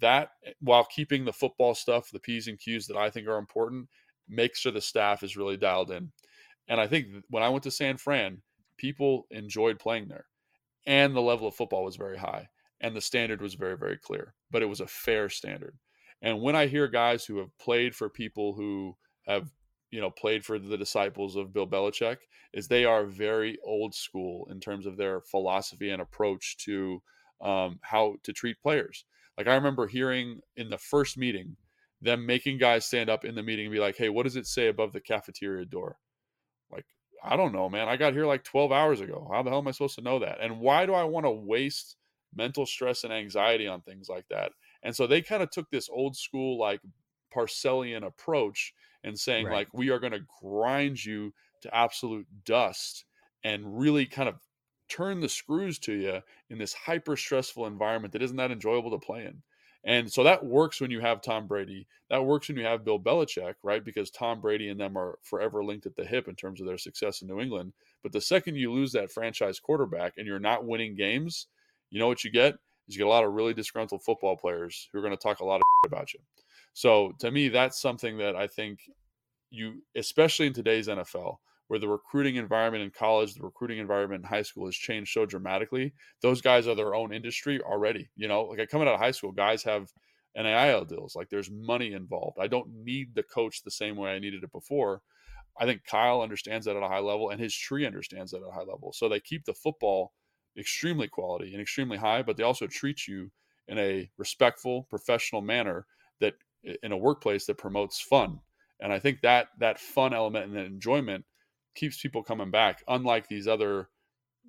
that, eh, while keeping the football stuff, the P's and Q's that I think are important, makes sure the staff is really dialed in. And I think when I went to San Fran, people enjoyed playing there. And the level of football was very high. And the standard was very, very clear. But it was a fair standard. And when I hear guys who have played for people who have, you know, played for the disciples of Bill Belichick, is they are very old school in terms of their philosophy and approach to um, how to treat players. Like I remember hearing in the first meeting them making guys stand up in the meeting and be like, "Hey, what does it say above the cafeteria door?" Like, I don't know, man. I got here like 12 hours ago. How the hell am I supposed to know that? And why do I want to waste mental stress and anxiety on things like that? And so they kind of took this old school like Parcellian approach and saying Right. like we are going to grind you to absolute dust and really kind of turn the screws to you in this hyper stressful environment that isn't that enjoyable to play in. And so that works when you have Tom Brady. That works when you have Bill Belichick, right? Because Tom Brady and them are forever linked at the hip in terms of their success in New England. But the second you lose that franchise quarterback and you're not winning games, you know what you get? Is you get a lot of really disgruntled football players who are going to talk a lot of about you. So to me, that's something that I think you, especially in today's NFL, where the recruiting environment in college, the recruiting environment in high school has changed so dramatically. Those guys are their own industry already. You know, like coming out of high school, guys have NIL deals. Like there's money involved. I don't need the coach the same way I needed it before. I think Kyle understands that at a high level, and his tree understands that at a high level. So they keep the football extremely quality and extremely high, but they also treat you in a respectful, professional manner that in a workplace that promotes fun. And I think that that fun element and that enjoyment keeps people coming back. Unlike these other,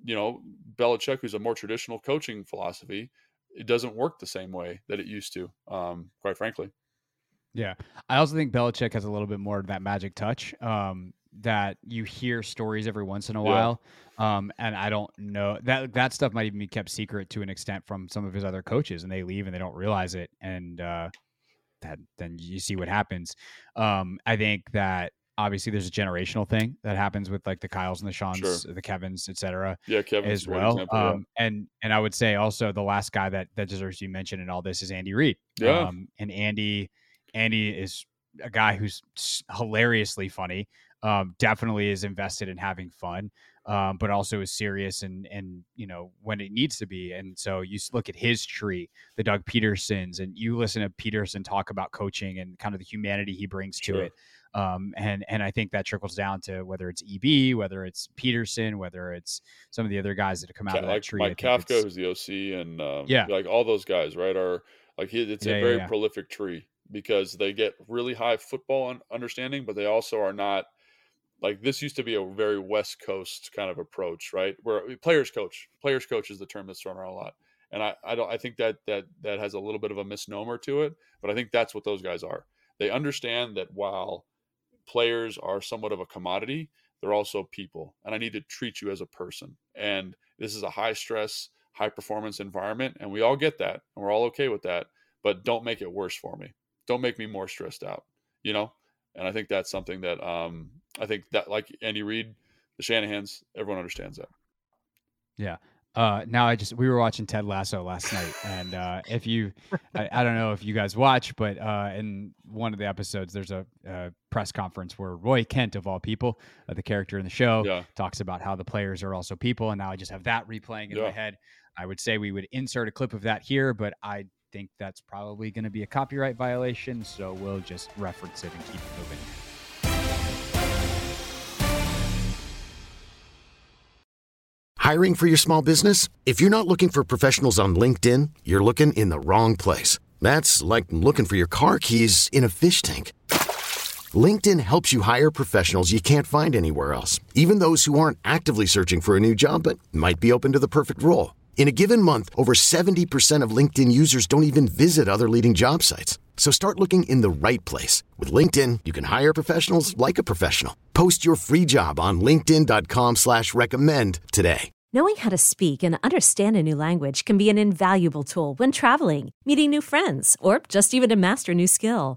you know, Belichick, who's a more traditional coaching philosophy, it doesn't work the same way that it used to. Um, quite frankly, Yeah. I also think Belichick has a little bit more of that magic touch um, that you hear stories every once in a Yeah. while. Um, and I don't know that that stuff might even be kept secret to an extent from some of his other coaches and they leave and they don't realize it. And uh, that then you see what happens. Um, I think that obviously there's a generational thing that happens with like the Kyles and the Seans, Sure. the Kevins, etc. yeah, Kevin as well. Um, and and I would say also the last guy that that deserves to be mentioned in all this is Andy Reid. Yeah. Um, and Andy, Andy is a guy who's hilariously funny. um, definitely is invested in having fun, um, but also is serious and and you know when it needs to be. And so you look at his tree, the Doug Pedersons, and you listen to Pederson talk about coaching and kind of the humanity he brings to Sure. it. Um, and and I think that trickles down to whether it's EB, whether it's Pederson, whether it's some of the other guys that have come out Ca- of that like tree. Mike Kafka, who's the OC, and um, Yeah. like all those guys, right? Are like he, it's Yeah, a very yeah. prolific tree because they get really high football understanding, but they also are not like this used to be a very West Coast kind of approach, right? Where eh, players coach, players coach is the term that's thrown around a lot, and I, I don't, I think that that that has a little bit of a misnomer to it, but I think that's what those guys are. They understand that while players are somewhat of a commodity, they're also people, and I need to treat you as a person. And this is a high stress, high performance environment, and we all get that, and we're all okay with that. But don't make it worse for me. Don't make me more stressed out. You know. And I think that's something that um, I think that like Andy Reid, the Shanahan's, everyone understands that. Yeah. Uh, now I just we were watching Ted Lasso last night, and uh, if you, I, I don't know if you guys watch, but uh, in one of the episodes, there's a, uh press conference where Roy Kent, of all people, uh, the character in the show, Yeah. talks about how the players are also people, and now I just have that replaying in my head. I would say we would insert a clip of that here, but I think that's probably going to be a copyright violation, so we'll just reference it and keep it moving. Hiring for your small business? If you're not looking for professionals on LinkedIn, you're looking in the wrong place. That's like looking for your car keys in a fish tank. LinkedIn helps you hire professionals you can't find anywhere else, even those who aren't actively searching for a new job but might be open to the perfect role. In a given month, over 70% of LinkedIn users don't even visit other leading job sites. So start looking in the right place. With LinkedIn, you can hire professionals like a professional. Post your free job on linkedin.com slash recommend today. Knowing how to speak and understand a new language can be an invaluable tool when traveling, meeting new friends, or just even to master a new skill.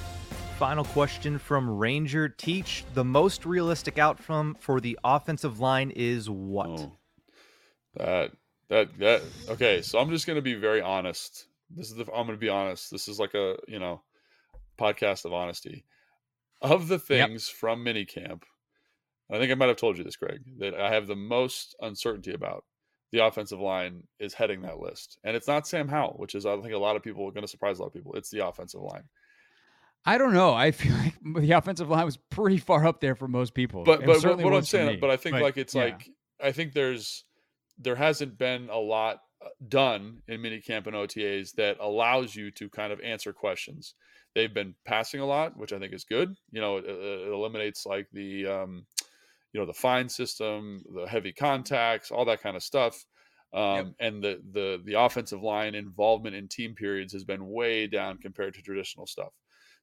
Final question from Ranger Teach. The most realistic outcome for the offensive line is what? Oh, that that that okay. So I'm just gonna be very honest. This is the I'm gonna be honest. This is like a you know podcast of honesty. Of the things from minicamp, I think I might have told you this, Craig, that I have the most uncertainty about. The offensive line is heading that list, and it's not Sam Howell, which is I think a lot of people are going to surprise a lot of people. It's the offensive line. I don't know. I feel like the offensive line was pretty far up there for most people. but It but what, certainly what I'm saying, but I think But, like it's yeah. like I think there's there hasn't been a lot uh, done in minicamp and OTAs that allows you to kind of answer questions. They've been passing a lot, which I think is good. You know, it, it eliminates like the um, you know the fine system, the heavy contacts, all that kind of stuff. Um, And the the the offensive line involvement in team periods has been way down compared to traditional stuff.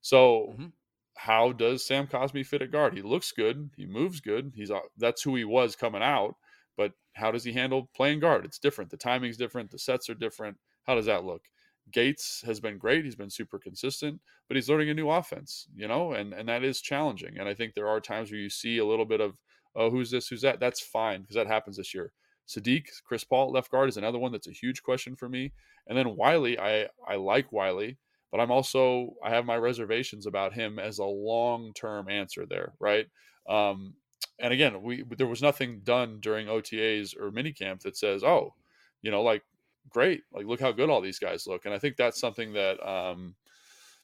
So Mhm. how does Sam Cosmi fit at guard? He looks good. He moves good. He's that's who he was coming out. But how does he handle playing guard? It's different. The timing's different. The sets are different. How does that look? Gates has been great. He's been super consistent, but he's learning a new offense, you know, and and that is challenging. And I think there are times where you see a little bit of, oh, who's this? Who's that? That's fine because that happens this year. Saahdiq, Chris Paul, left guard is another one that's a huge question for me. And then Wylie, I I like Wylie, but I'm also I have my reservations about him as a long term answer there, right? Um, and again, we there was nothing done during OTAs or minicamp that says, oh, you know, like great, like look how good all these guys look. And I think that's something that um,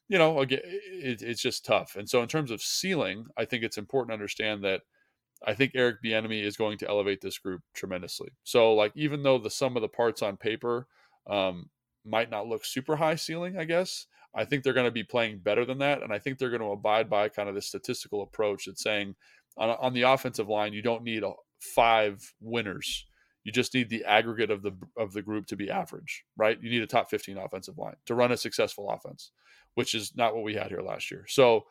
you know, again, it, it's just tough. And so in terms of ceiling, I think it's important to understand that I think Eric Bieniemy is going to elevate this group tremendously. So like even though the sum of the parts on paper um, might not look super high ceiling, I guess I think they're going to be playing better than that, and I think they're going to abide by kind of the statistical approach that's saying on, on the offensive line you don't need a, five winners. You just need the aggregate of the of the group to be average, right? You need a top 15 offensive line to run a successful offense, which is not what we had here last year. So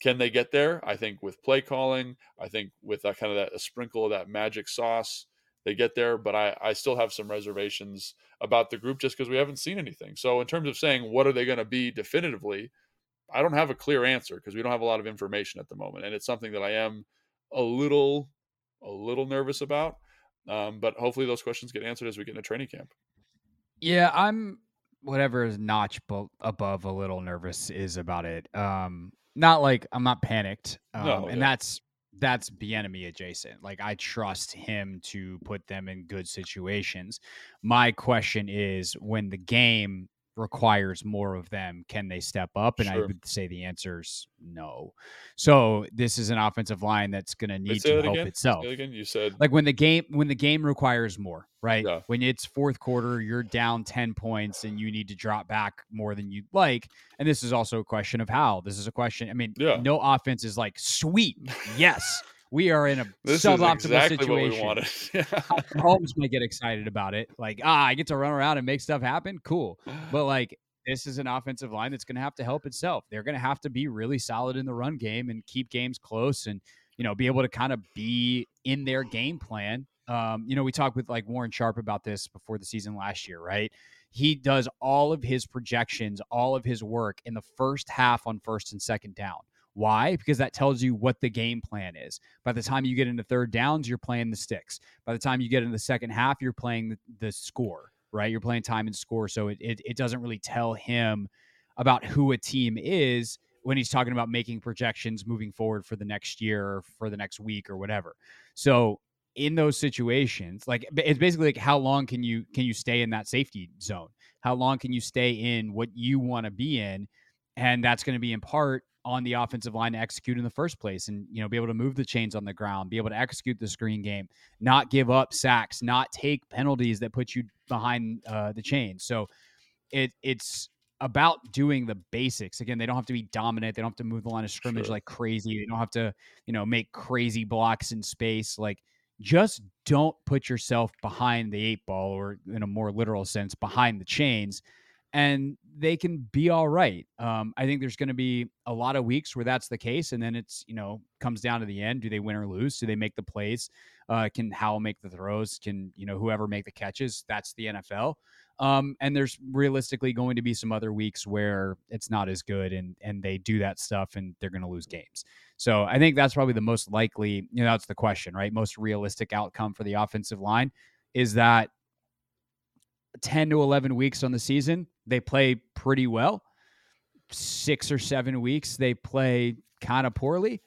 can they get there? I think with play calling, I think with that kind of that a sprinkle of that magic sauce, they get there. But I, I still have some reservations about the group just because we haven't seen anything. So in terms of saying what are they going to be definitively, I don't have a clear answer because we don't have a lot of information at the moment, and it's something that I am a little a little nervous about. Um, but hopefully those questions get answered as we get into training camp. Yeah, I'm whatever is notch above a little nervous is about it. Um, not like I'm not panicked. Um, no, and yeah. that's that's Bieniemy adjacent. Like I trust him to put them in good situations. My question is when the game requires more of them, can they step up? And sure. I would say the answer is no. So this is an offensive line that's going to need to help again? itself. Again, you said like when the game when the game requires more, right? Yeah. When it's fourth quarter, you're down ten points and you need to drop back more than you'd like. And this is also a question of how. This is a question. I mean, yeah. no offense is like sweet. Yes we are in a suboptimal situation. this suboptimal exactly situation. Howell might get excited about it. Like, ah, I get to run around and make stuff happen. Cool. But like this is an offensive line that's going to have to help itself. They're going to have to be really solid in the run game and keep games close and, you know, be able to kind of be in their game plan. Um, you know, we talked with like Warren Sharp about this before the season last year, right? He does all of his projections, all of his work in the first half on first and second down. Why? Because that tells you what the game plan is. By the time you get into third downs, you're playing the sticks. By the time you get into the second half, you're playing the, the score, right? You're playing time and score. So it, it, it doesn't really tell him about who a team is when he's talking about making projections moving forward for the next year or for the next week or whatever. So in those situations, like it's basically like how long can you can you stay in that safety zone? How long can you stay in what you want to be in? And that's going to be in part on the offensive line to execute in the first place and you know be able to move the chains on the ground be able to execute the screen game not give up sacks not take penalties that put you behind uh, the chains so it it's about doing the basics. Again they don't have to be dominant. They don't have to move the line of scrimmage sure. like crazy. They don't have to you know make crazy blocks in space. Like just don't put yourself behind the eight ball or in a more literal sense behind the chains and they can be all right. Um, I think there's going to be a lot of weeks where that's the case, and then it's you know comes down to the end. Do they win or lose? Do they make the plays? Uh, can Howell make the throws? Can you know whoever make the catches? That's the NFL. Um, and there's realistically going to be some other weeks where it's not as good, and and they do that stuff, and they're going to lose games. So I think that's probably the most likely. You know, that's the question, right? Most realistic outcome for the offensive line is that 10 to 11 weeks on the season, they play pretty well. Six or seven weeks, they play kind of poorly.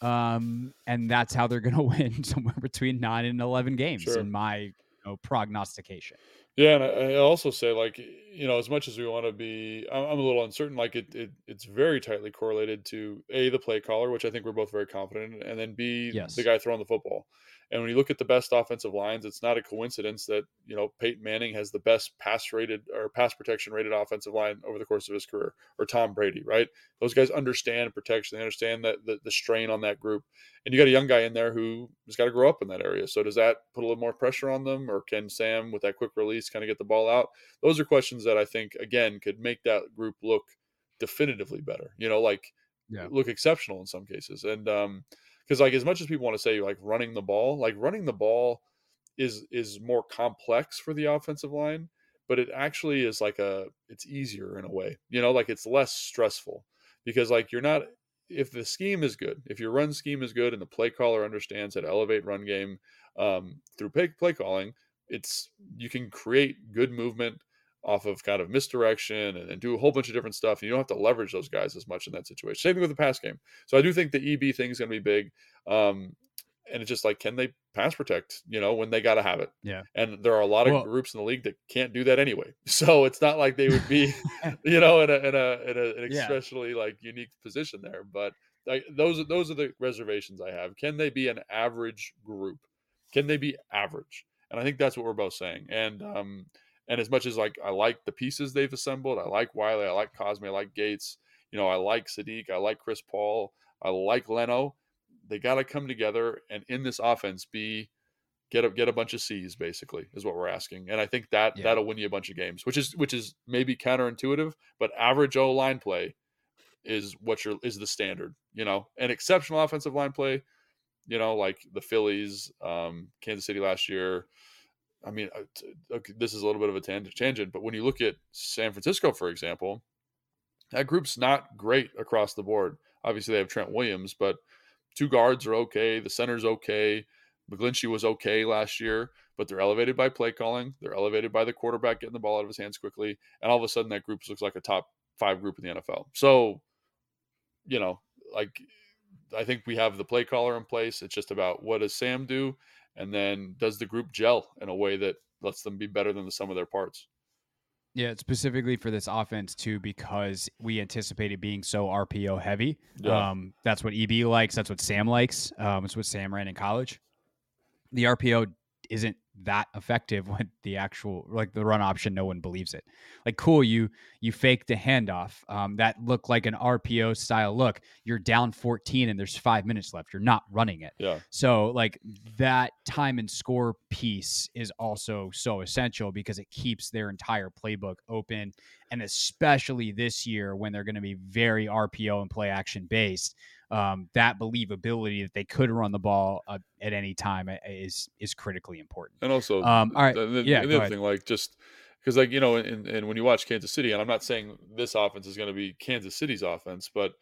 Um, and that's how they're going to win somewhere between nine and 11 games sure. in my you know, prognostication. Yeah, and I also say like you know as much as we want to be, I'm a little uncertain. Like it, it, it's very tightly correlated to a the play caller, which I think we're both very confident, in, and then b yes. the guy throwing the football. And when you look at the best offensive lines, it's not a coincidence that you know Peyton Manning has the best pass rated or pass protection rated offensive line over the course of his career, or Tom Brady, right? Those guys understand protection. They understand that the, the strain on that group. And you got a young guy in there who has got to grow up in that area. So does that put a little more pressure on them, or can Sam with that quick release kind of get the ball out? Those are questions that I think again could make that group look definitively better. You know, like yeah. look exceptional in some cases. And um, because like as much as people want to say like running the ball, like running the ball is is more complex for the offensive line, but it actually is like a it's easier in a way. You know, like it's less stressful because like you're not if the scheme is good, if your run scheme is good and the play caller understands how to elevate run game um, through play, play calling, it's you can create good movement off of kind of misdirection and, and, do a whole bunch of different stuff. And you don't have to leverage those guys as much in that situation. Same thing with the pass game. So I do think the EB thing is going to be big. Um, and it's just like, can they pass protect, you know, when they got to have it? Yeah. And there are a lot of well, groups in the league that can't do that anyway. So it's not like they would be, you know, in a, in a, in a, an especially yeah. like unique position there. But like, those are those are the reservations I have. Can they be an average group? Can they be average? And I think that's what we're both saying. And um, and as much as like I like the pieces they've assembled, I like Wylie, I like Cosmi, I like Gates. You know, I like Saahdiq, I like Chris Paul, I like Leno. They got to come together and in this offense be get a get a bunch of C's basically is what we're asking. And I think that Yeah. that'll win you a bunch of games, which is which is maybe counterintuitive, but average O line play is what your is the standard, you know. And exceptional offensive line play, you know, like the Phillies, um, Kansas City last year. I mean, uh, okay, this is a little bit of a tan- tangent, but when you look at San Francisco, for example, that group's not great across the board. Obviously, they have Trent Williams, but two guards are okay. The center's okay. McGlinchey was okay last year, but they're elevated by play calling. They're elevated by the quarterback getting the ball out of his hands quickly, and all of a sudden, that group looks like a top five group in the NFL. So, you know, like I think we have the play caller in place. It's just about what does Sam do, and then does the group gel in a way that lets them be better than the sum of their parts. Yeah, specifically for this offense too, because we anticipated being so RPO heavy. Yeah. Um, that's what EB likes. That's what Sam likes. Um, it's what Sam ran in college. The RPO isn't that effective when the actual like the run option, no one believes it. Like, cool, you you faked the handoff. Um, that looked like an RPO style look. You're down 14 and there's five minutes left. You're not running it. Yeah. So like that time and score piece is also so essential because it keeps their entire playbook open. And especially this year when they're going to be very RPO and play action based, um, that believability that they could run the ball uh, at any time uh, is is critically important. And also, Um, all right, the, the- yeah, the other thing, like just because, like you know, and, and when you watch Kansas City, and I'm not saying this offense is going to be Kansas City's offense, but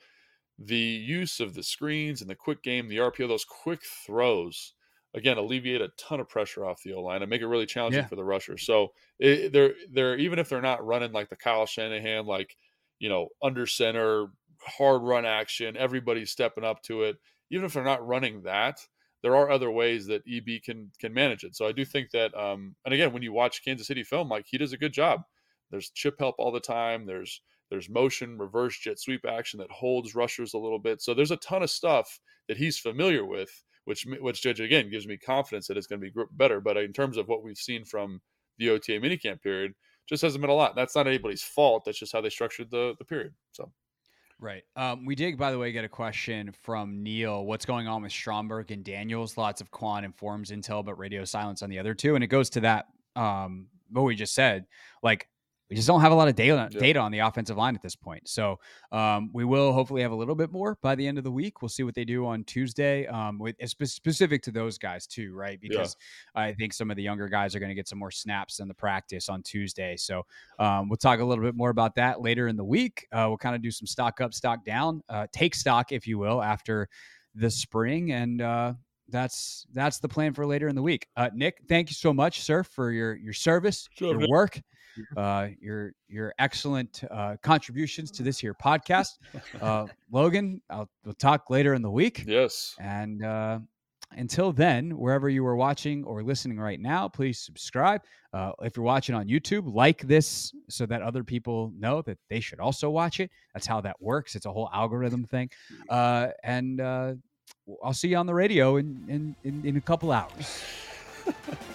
the use of the screens and the quick game, the RPO, those quick throws, again, alleviate a ton of pressure off the O line and make it really challenging Yeah. for the rusher. So it, they're they're even if they're not running like the Kyle Shanahan, like you know, under center, hard run action, everybody's stepping up to it. Even if they're not running that, there are other ways that EB can can manage it. So I do think that, um, and again, when you watch Kansas City film, like he does a good job. There's chip help all the time. There's there's motion, reverse jet sweep action that holds rushers a little bit. So there's a ton of stuff that he's familiar with, which which again gives me confidence that it's going to be better. But in terms of what we've seen from the OTA minicamp period, just hasn't been a lot. That's not anybody's fault. That's just how they structured the the period. So Right. Um, we did, by the way, get a question from Neil. What's going on with Stromberg and Daniels? Lots of Quan informs intel, but radio silence on the other two. And it goes to that, um, what we just said. Like, we just don't have a lot of data, Yeah. data on the offensive line at this point. So um, we will hopefully have a little bit more by the end of the week. We'll see what they do on Tuesday. Um, with specific to those guys too, right? Because I think some of the younger guys are going to get some more snaps in the practice on Tuesday. So um, we'll talk a little bit more about that later in the week. Uh, we'll kind of do some stock up, stock down, uh, take stock, if you will, after the spring, and uh, that's that's the plan for later in the week. Uh, Nick, thank you so much, sir, for your your service, Sure, your Nick. work, uh, your your excellent uh, contributions to this here podcast. Uh, Logan, I'll we'll talk later in the week. yes, And uh, until then, wherever you are watching or listening right now, please subscribe. Uh, if you're watching on YouTube, like this so that other people know that they should also watch it. That's how that works. It's a whole algorithm thing. Uh, and uh, I'll see you on the radio in, in, in, in a couple hours.